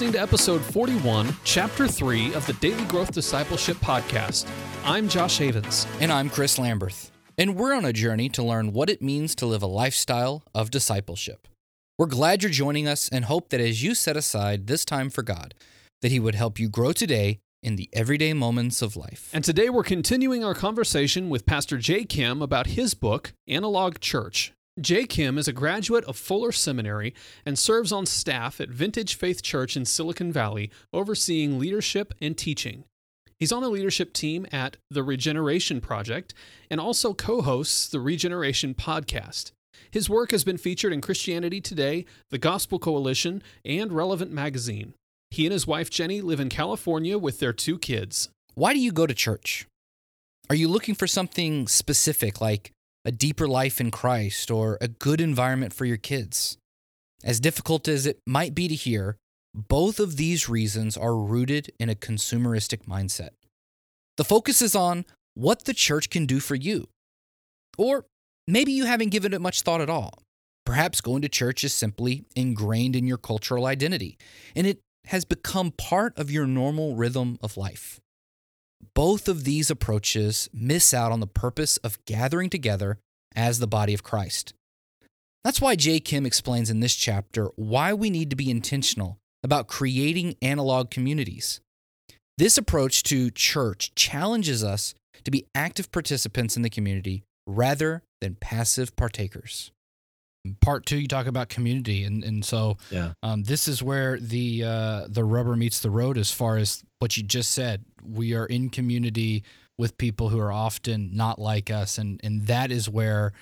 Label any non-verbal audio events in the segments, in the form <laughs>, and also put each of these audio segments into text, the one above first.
listening to episode 41, chapter 3 of the Daily Growth Discipleship Podcast. I'm Josh Havens. And I'm Chris Lamberth. And we're on a journey to learn what it means to live a lifestyle of discipleship. We're glad you're joining us and hope that as you set aside this time for God, that He would help you grow today in the everyday moments of life. And today we're continuing our conversation with Pastor Jay Kim about his book, Analog Church Jay Kim is a graduate of Fuller Seminary and serves on staff at Vintage Faith Church in Silicon Valley, overseeing leadership and teaching. He's on the leadership team at the Regeneration Project and also co hosts the Regeneration Podcast. His work has been featured in Christianity Today, the Gospel Coalition, and Relevant Magazine. He and his wife Jenny live in California with their two kids. Why do you go to church? Are you looking for something specific like a deeper life in Christ, or a good environment for your kids. As difficult as it might be to hear, both of these reasons are rooted in a consumeristic mindset. The focus is on what the church can do for you. Or maybe you haven't given it much thought at all. Perhaps going to church is simply ingrained in your cultural identity, and it has become part of your normal rhythm of life. Both of these approaches miss out on the purpose of gathering together as the body of Christ. That's why Jay Kim explains in this chapter why we need to be intentional about creating analog communities. This approach to church challenges us to be active participants in the community rather than passive partakers part two you talk about community and and so yeah. um, this is where the uh, the rubber meets the road as far as what you just said. We are in community with people who are often not like us and and that is where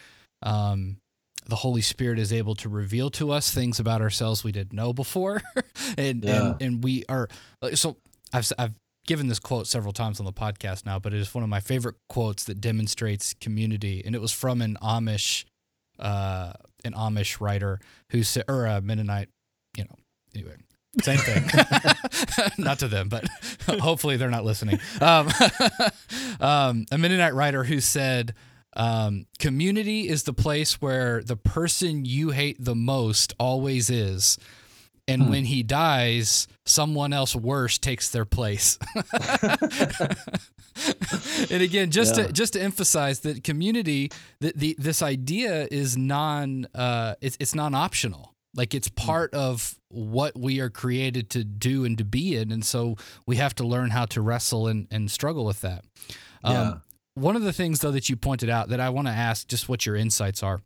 um, the Holy Spirit is able to reveal to us things about ourselves we didn't know before. <laughs> And, yeah. and and we are so I've I've given this quote several times on the podcast now but it is one of my favorite quotes that demonstrates community. And it was from an Amish uh, an Amish writer who said, or a Mennonite, you know, anyway, same thing. <laughs> <laughs> not to them, but <laughs> hopefully they're not listening. Um, um, a Mennonite writer who said, um, community is the place where the person you hate the most always is. And hmm. when he dies, someone else worse takes their place. <laughs> and again, just yeah. to just to emphasize that community, the, the this idea is non uh, it's it's non optional. Like it's hmm. part of what we are created to do and to be in, and so we have to learn how to wrestle and, and struggle with that. Um, yeah. One of the things though that you pointed out that I want to ask just what your insights are.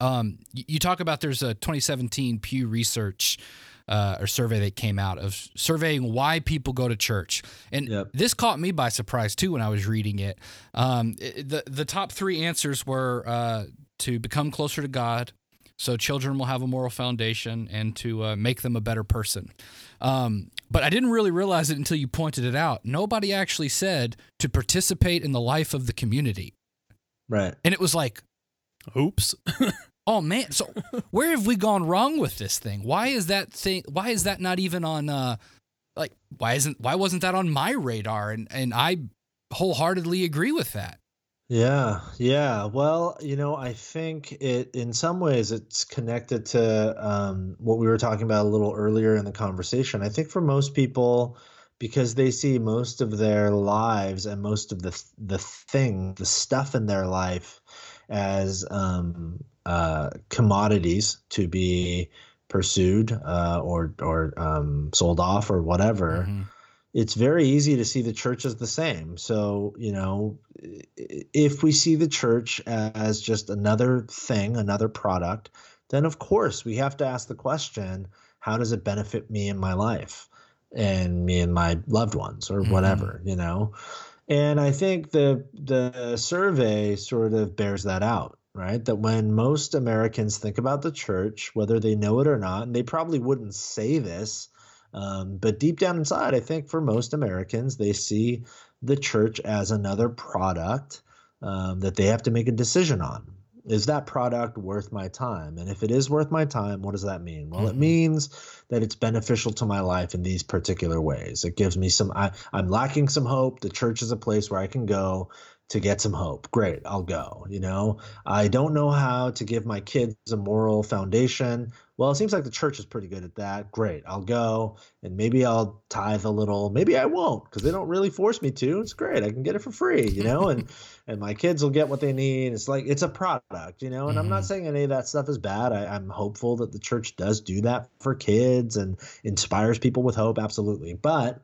Um, you talk about there's a 2017 Pew Research uh, or survey that came out of surveying why people go to church, and yep. this caught me by surprise too when I was reading it. Um, the the top three answers were uh, to become closer to God, so children will have a moral foundation, and to uh, make them a better person. Um, but I didn't really realize it until you pointed it out. Nobody actually said to participate in the life of the community. Right. And it was like, oops. <laughs> oh man. So where have we gone wrong with this thing? Why is that thing why is that not even on uh like why isn't why wasn't that on my radar? And and i wholeheartedly agree with that. Yeah. Yeah. Well you know i think it in some ways it's connected to um, what we were talking about a little earlier in the conversation. I think for most people because they see most of their lives and most of the the thing the stuff in their life as um, uh, commodities to be pursued uh, or or um, sold off or whatever. Mm-hmm. It's very easy to see the church as the same. So you know, if we see the church as just another thing, another product, then of course we have to ask the question: How does it benefit me in my life? and me and my loved ones or mm-hmm. whatever you know and i think the the survey sort of bears that out right? That when most Americans think about the church, whether they know it or not, and they probably wouldn't say this, um, but deep down inside, I think for most Americans, they see the church as another product um, that they have to make a decision on. Is that product worth my time? And if it is worth my time, what does that mean? Well, mm-hmm. it means that it's beneficial to my life in these particular ways. It gives me some, I, I'm lacking some hope. The church is a place where I can go to get some hope. Great, I'll go. You know, I don't know how to give my kids a moral foundation. Well, it seems like the church is pretty good at that. Great, I'll go and maybe I'll tithe a little. Maybe I won't because they don't really force me to. It's great. I can get it for free, you know, and <laughs> and my kids will get what they need. It's like it's a product, you know. And mm-hmm. I'm not mm-hmm. saying any of that stuff is bad. I, I'm hopeful that the church does do that for kids and inspires people with hope, absolutely. But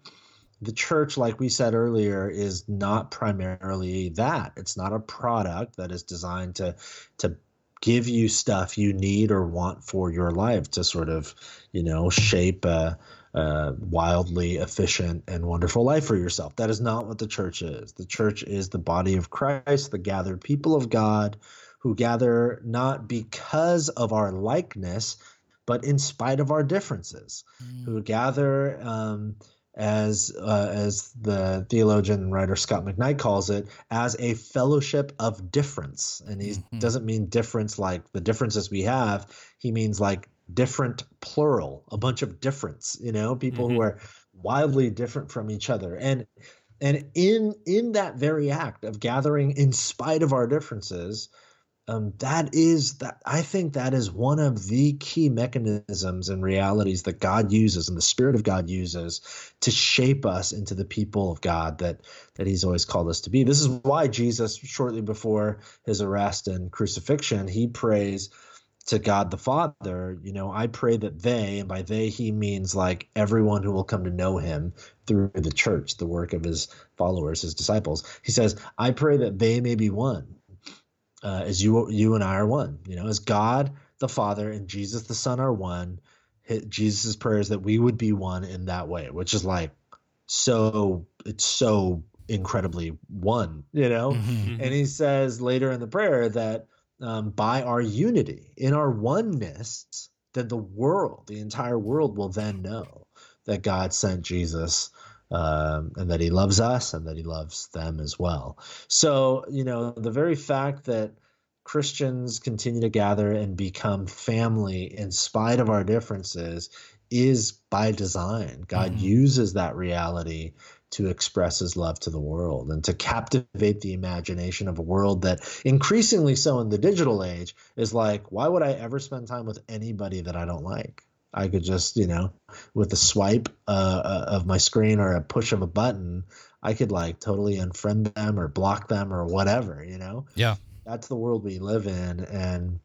the church, like we said earlier, is not primarily that. It's not a product that is designed to to give you stuff you need or want for your life to sort of, you know, shape a, a, wildly efficient and wonderful life for yourself. That is not what the church is. The church is the body of Christ, the gathered people of God who gather not because of our likeness, but in spite of our differences, mm. who gather. Um, as uh, as the theologian and writer Scot McKnight calls it, as a fellowship of difference. And he mm-hmm. doesn't mean difference like the differences we have. He means like different plural, a bunch of difference. You know, people mm-hmm. who are wildly different from each other. And and in in that very act of gathering in spite of our differences, um, that is that I think that is one of the key mechanisms and realities that God uses and the Spirit of God uses to shape us into the people of God that that He's always called us to be. This is why Jesus, shortly before his arrest and crucifixion, he prays to God the Father, you know, I pray that they, and by they he means like everyone who will come to know him through the church, the work of his followers, his disciples. He says, I pray that they may be one uh, as you you and I are one. You know, as God the Father and Jesus the Son are one. Jesus' prayers that we would be one in that way, which is like so it's so incredibly one, you know. Mm-hmm. mm-hmm. And he says later in the prayer that um, by our unity, in our oneness, that the world, the entire world, will then know that God sent Jesus um, and that he loves us and that he loves them as well. So, you know, the very fact that Christians continue to gather and become family in spite of our differences is by design. God mm-hmm. uses that reality to express his love to the world and to captivate the imagination of a world that increasingly so in the digital age is like, why would I ever spend time with anybody that I don't like? I could just, you know, with a swipe uh, uh, of my screen or a push of a button, I could like totally unfriend them or block them or whatever, you know? Yeah. That's the world we live in. And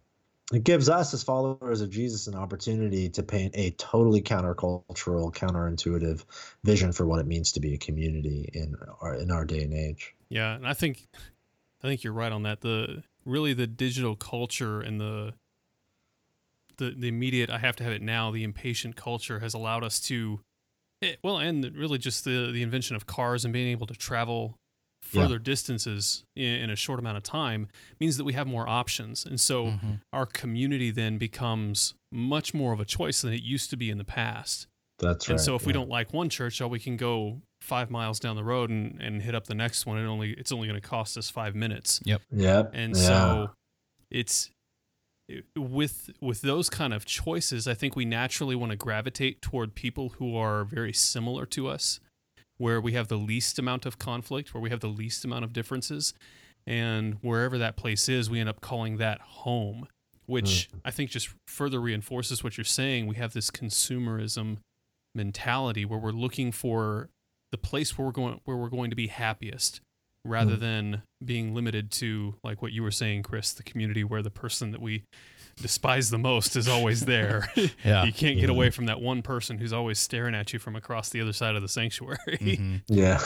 it gives us, as followers of Jesus, an opportunity to paint a totally countercultural, counterintuitive vision for what it means to be a community in our, in our day and age. Yeah. And I think, I think you're right on that. The really the digital culture and the the the immediate I have to have it now, the impatient culture has allowed us to it, eh, well, and really just the the invention of cars and being able to travel further yeah. distances in, in, a short amount of time means that we have more options, and so mm-hmm. our community then becomes much more of a choice than it used to be in the past. That's right. And so if yeah. we don't like one church, oh, we can go five miles down the road and, and hit up the next one. It only it's only going to cost us five minutes. Yep. Yep. And yeah. so it's with with those kind of choices, I think we naturally want to gravitate toward people who are very similar to us, where we have the least amount of conflict, where we have the least amount of differences, and wherever that place is, we end up calling that home, which mm. I think just further reinforces what you're saying. We have this consumerism mentality where we're looking for the place where we're going where we're going to be happiest rather mm. than being limited to like what you were saying chris the community where the person that we despise the most is always <laughs> there yeah. you can't get away from that one person who's always staring at you from across the other side of the sanctuary mm-hmm. <laughs> yeah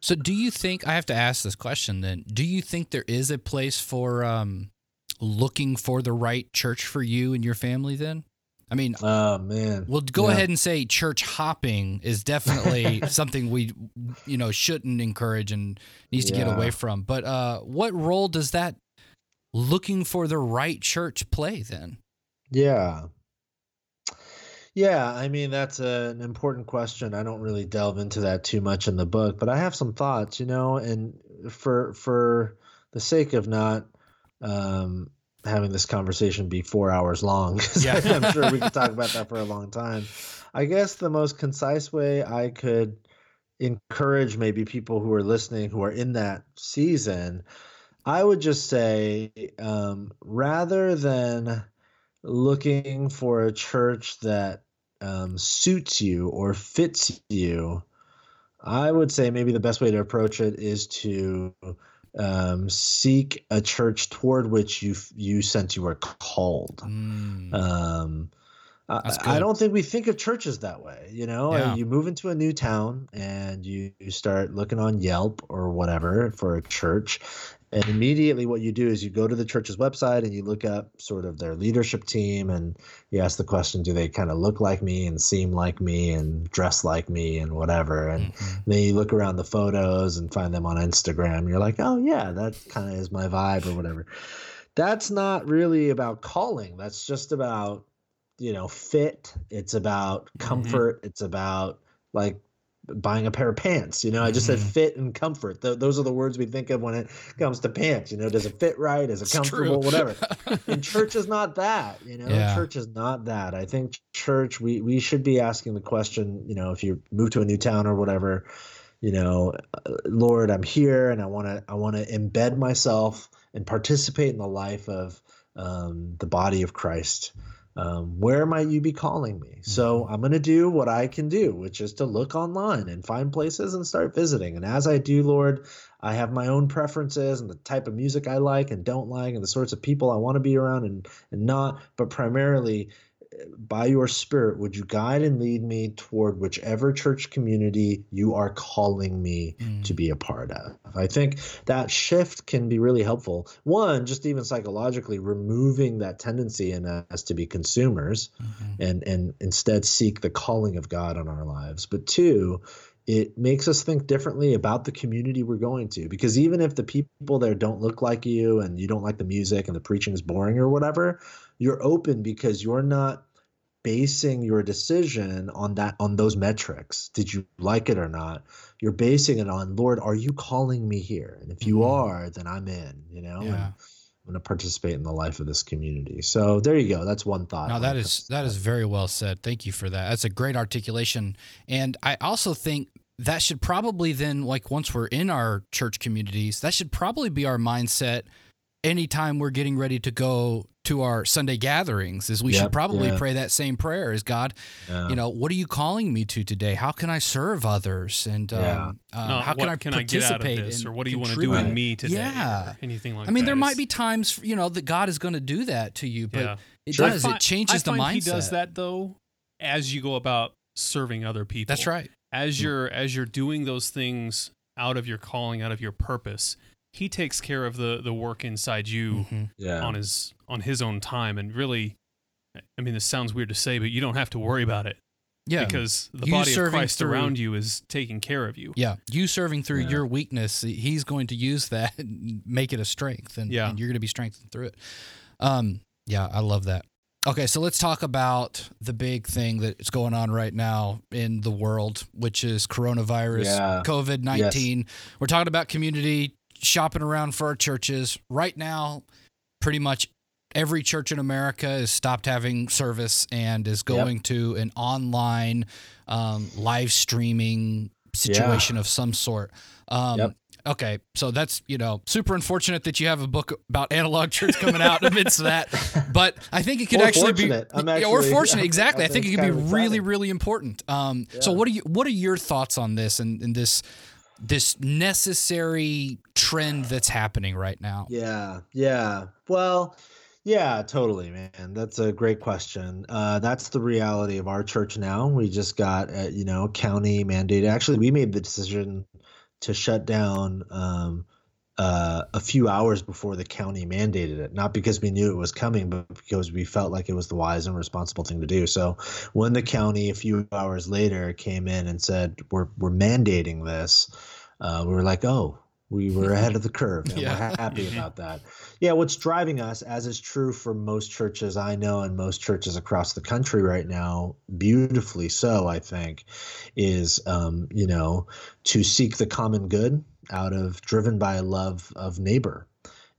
so do you think i have to ask this question then do you think there is a place for um, looking for the right church for you and your family then I mean, oh man. We'll go yeah. ahead and say church hopping is definitely <laughs> something we, you know, shouldn't encourage and needs to yeah. get away from. But uh, what role does that looking for the right church play then? Yeah. Yeah, I mean that's a, an important question. I don't really delve into that too much in the book, but I have some thoughts, you know, and for for the sake of not um, having this conversation be four hours long <laughs> yeah. I'm sure we could talk about that for a long time. I guess the most concise way I could encourage maybe people who are listening who are in that season, I would just say um, rather than looking for a church that um, suits you or fits you, I would say maybe the best way to approach it is to um, seek a church toward which you you sense you are called. Mm. Um, I, I don't think we think of churches that way. You know, Yeah. you move into a new town and you, you start looking on Yelp or whatever for a church. And immediately, what you do is you go to the church's website and you look up sort of their leadership team and you ask the question Do they kind of look like me and seem like me and dress like me and whatever? And Mhm. then you look around the photos and find them on Instagram. You're like, oh yeah, that kind of is my vibe or whatever. That's not really about calling. That's just about you know fit. It's about comfort. It's about like buying a pair of pants. You know, I just said Mhm. fit and comfort. Th- those are the words we think of when it comes to pants. You know, does it fit right? Is it It's comfortable? Whatever <laughs> and church is not that you know Yeah. church is not that i think church we we should be asking the question you know if you move to a new town or whatever you know uh, lord i'm here and i want to i want to embed myself and participate in the life of um, the body of christ um, where might you be calling me? So i'm going to do what i can do which is to look online and find places and start visiting. And as i do lord I have my own preferences and the type of music I like and don't like and the sorts of people I want to be around and, and not, but primarily by your spirit, would you guide and lead me toward whichever church community you are calling me Mm. to be a part of? I think that shift can be really helpful. One, just even psychologically, removing that tendency in us to be consumers Mhm. and and instead seek the calling of God on our lives. But two, it makes us think differently about the community we're going to because even if the people there don't look like you and you don't like the music and the preaching is boring or whatever, you're open because you're not basing your decision on that on those metrics. Did you like it or not? You're basing it on, Lord, are you calling me here? And if you Mhm. are, then I'm in, you know? Yeah. I'm going to participate in the life of this community. So there you go. That's one thought. No, that is that is very well said. Thank you for that. That's a great articulation. And I also think that should probably then like once we're in our church communities, that should probably be our mindset anytime we're getting ready to go to our Sunday gatherings is we should probably yeah. pray that same prayer as God, Yeah. you know, what are you calling me to today? How can I serve others? And Yeah. um, uh, Not how can I can I get out of participate this, or what do you want to do in me today? Yeah. anything like that. I mean, that. there might be times, you know, that God is going to do that to you, but Yeah. it Sure. does. I fi- It changes I the find mindset. He does that though, as you go about serving other people. That's right. As you're as you're doing those things out of your calling, out of your purpose, He takes care of the the work inside you Mhm. yeah. on his on his own time, and really. I mean, this sounds weird to say, but you don't have to worry about it Yeah. because the You body of Christ through- around you is taking care of you. Yeah, you serving through Yeah. your weakness, he's going to use that <laughs> and make it a strength, and, Yeah. and you're going to be strengthened through it. Um, yeah, I love that. Okay, so let's talk about the big thing that's going on right now in the world, which is coronavirus, Yeah. COVID 19. We're talking about community, shopping around for our churches. Right now, pretty much every church in America has stopped having service and is going to an online um, live streaming situation of some sort. Um, Yep. Okay, so that's you know super unfortunate that you have a book about analog church coming out amidst that, <laughs> but I think it could Or actually fortunate. be or <laughs> fortunate I exactly. I think it could be it's kind of really exciting. really important. Um, So what are you what are your thoughts on this and, and this this necessary trend that's happening right now? Yeah, yeah. Well, yeah, totally, man. That's a great question. Uh, that's the reality of our church now. We just got, uh, you know, county mandated. Actually, we made the decision to shut down um, uh, a few hours before the county mandated it. Not because we knew it was coming, but because we felt like it was the wise and responsible thing to do. So when the county a few hours later came in and said we're we're mandating this, uh, we were like, oh, we were ahead of the curve, and Yeah. we're happy about that. Yeah, what's driving us, as is true for most churches I know and most churches across the country right now, beautifully so, I think, is um, you know to seek the common good out of driven by love of neighbor.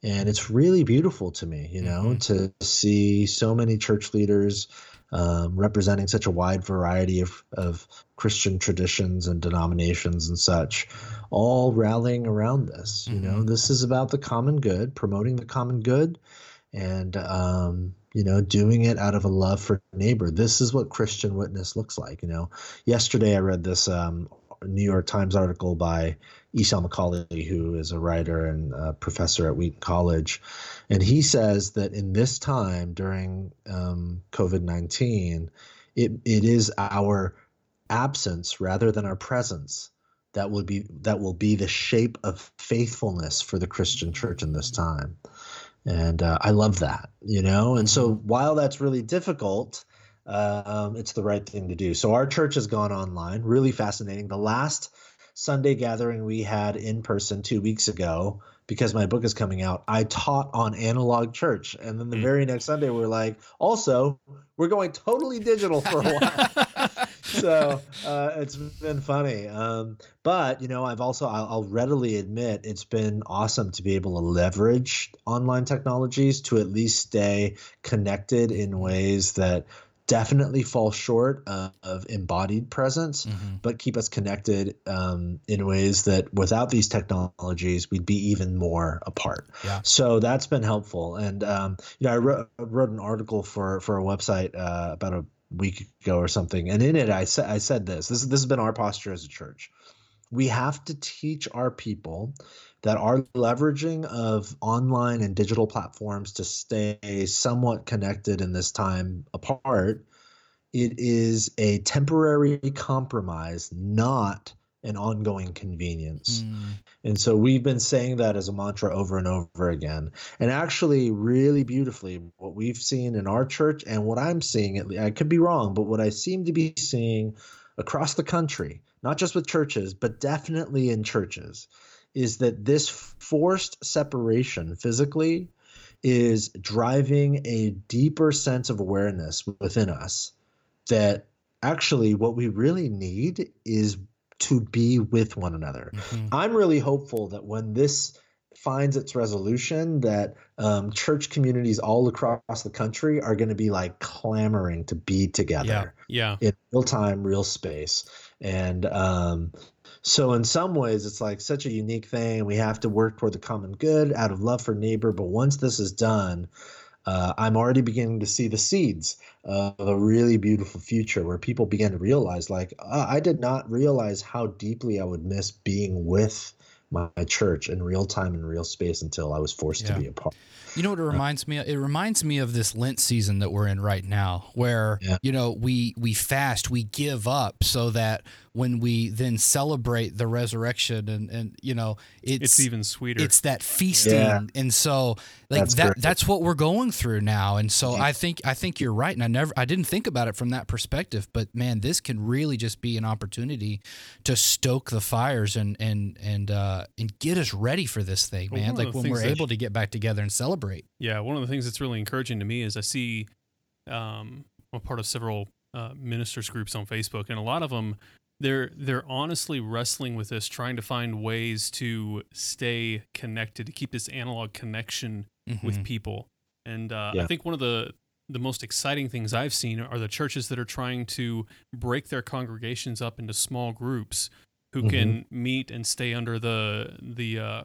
And it's really beautiful to me, you know, Mhm. to see so many church leaders um, representing such a wide variety of, of Christian traditions and denominations and such, all rallying around this. You know, Mhm. this is about the common good, promoting the common good, and um, you know, doing it out of a love for neighbor. This is what Christian witness looks like. You know, yesterday I read this um, New York Times article by Esau McCaulley, who is a writer and a professor at Wheaton College. And he says that in this time during um, COVID 19, it, it is our absence rather than our presence that will be that will be the shape of faithfulness for the Christian church in this time. And uh, I love that, you know. And so mm-hmm. while that's really difficult, um, it's the right thing to do. So our church has gone online. Really fascinating. The last Sunday gathering we had in person two weeks ago, because my book is coming out, I taught on analog church. And then the mm. very next Sunday, we're like, also, we're going totally digital for a while. <laughs> so uh, it's been funny. Um, but, you know, I've also, I'll, I'll readily admit, it's been awesome to be able to leverage online technologies to at least stay connected in ways that definitely fall short of, of embodied presence, mm-hmm. but keep us connected um, in ways that without these technologies, we'd be even more apart. Yeah. So that's been helpful. And, um, you know, I wrote, wrote, an article for, for a website uh, about a week ago or something. And in it, I, sa- I said this, this, this has been our posture as a church. We have to teach our people that our leveraging of online and digital platforms to stay somewhat connected in this time apart it is a temporary compromise not an ongoing convenience mm. and so we've been saying that as a mantra over and over again and actually really beautifully what we've seen in our church and what i'm seeing i could be wrong but what i seem to be seeing across the country not just with churches but definitely in churches is that this forced separation physically is driving a deeper sense of awareness within us that actually what we really need is to be with one another. Mm-hmm. I'm really hopeful that when this finds its resolution that um, church communities all across the country are going to be like clamoring to be together yeah, yeah. in real time real space and um, so in some ways, it's like such a unique thing. We have to work toward the common good out of love for neighbor. But once this is done, uh, I'm already beginning to see the seeds of a really beautiful future where people begin to realize, like, uh, I did not realize how deeply I would miss being with my, church in real time and real space until I was forced yeah. to be a part. You know what it reminds me of? It reminds me of this Lent season that we're in right now, where yeah. you know we we fast, we give up, so that when we then celebrate the resurrection and and you know it's it's even sweeter. it's that feasting. Yeah. and so like that's that perfect. that's what we're going through now. And so i think i think you're right. And i never i didn't think about it from that perspective but man this can really just be an opportunity to stoke the fires and and and uh and get us ready for this thing man. well, like when we're able to get back together and celebrate. Yeah one of the things that's really encouraging to me is i see um i'm a part of several uh, ministers groups on facebook and a lot of them they're they're honestly wrestling with this, trying to find ways to stay connected, to keep this analog connection mm-hmm. with people. And uh, yeah. I think one of the the most exciting things I've seen are the churches that are trying to break their congregations up into small groups who mm-hmm. can meet and stay under the the uh,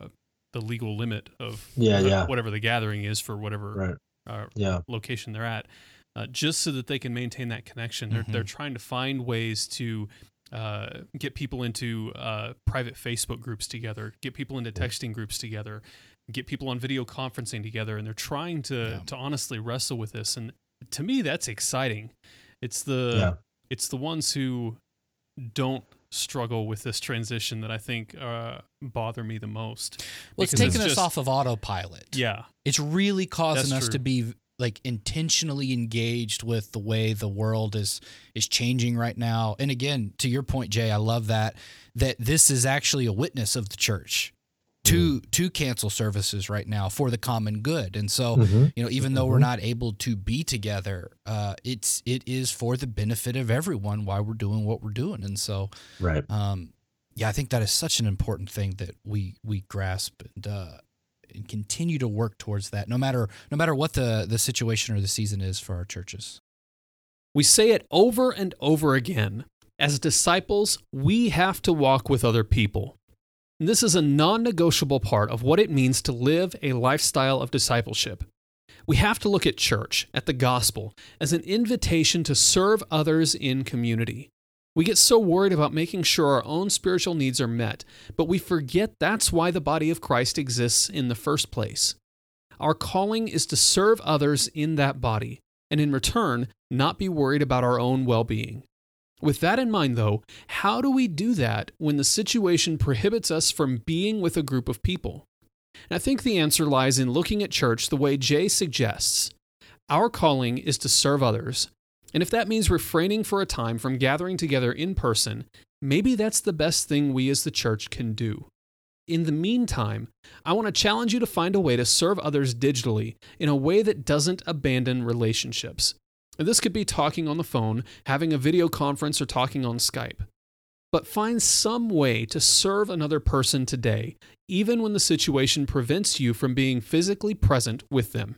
the legal limit of yeah, yeah. whatever the gathering is for whatever right. uh, yeah. location they're at. Uh, just so that they can maintain that connection. They're, mm-hmm. they're trying to find ways to uh, get people into uh, private Facebook groups together, get people into texting groups together, get people on video conferencing together, and they're trying to yeah. to honestly wrestle with this. And to me, that's exciting. It's the yeah. it's the ones who don't struggle with this transition that I think uh, bother me the most. Well, it's taking it's us off of autopilot. Yeah, it's really causing us true. to be like intentionally engaged with the way the world is is changing right now. And again, to your point, Jay, I love that that this is actually a witness of the church to mm-hmm. to cancel services right now for the common good. And so, mm-hmm. you know, even though mm-hmm. we're not able to be together, uh, it's it is for the benefit of everyone why we're doing what we're doing. And so, right. Um, yeah, I think that is such an important thing that we we grasp and uh, and continue to work towards that no matter no matter what the the situation or the season is for our churches. We say it over and over again. As disciples, we have to walk with other people. This is a non negotiable part of what it means to live a lifestyle of discipleship. We have to look at church, at the gospel, as an invitation to serve others in community. We get so worried about making sure our own spiritual needs are met, but we forget that's why the body of Christ exists in the first place. Our calling is to serve others in that body, and in return, not be worried about our own well being. With that in mind, though, how do we do that when the situation prohibits us from being with a group of people? And I think the answer lies in looking at church the way Jay suggests. Our calling is to serve others, and if that means refraining for a time from gathering together in person, maybe that's the best thing we as the church can do. In the meantime, I want to challenge you to find a way to serve others digitally in a way that doesn't abandon relationships. This could be talking on the phone, having a video conference, or talking on Skype. But find some way to serve another person today, even when the situation prevents you from being physically present with them.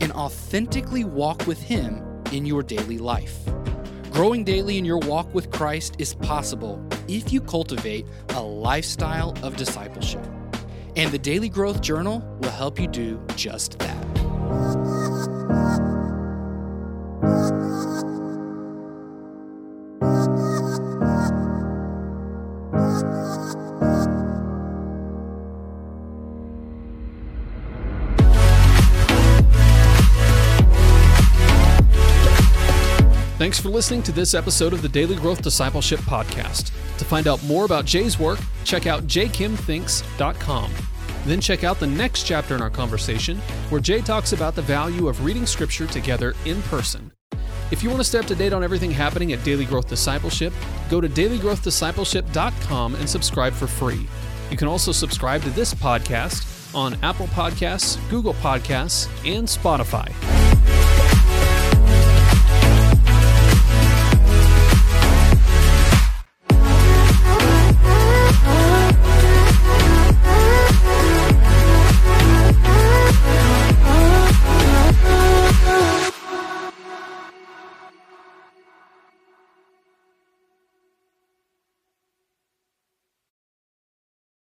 and authentically walk with Him in your daily life. Growing daily in your walk with Christ is possible if you cultivate a lifestyle of discipleship. And the Daily Growth Journal will help you do just that. Thanks for listening to this episode of the Daily Growth Discipleship Podcast. To find out more about Jay's work, check out jkimthinks.com. Then check out the next chapter in our conversation, where Jay talks about the value of reading Scripture together in person. If you want to stay up to date on everything happening at Daily Growth Discipleship, go to dailygrowthdiscipleship.com and subscribe for free. You can also subscribe to this podcast on Apple Podcasts, Google Podcasts, and Spotify.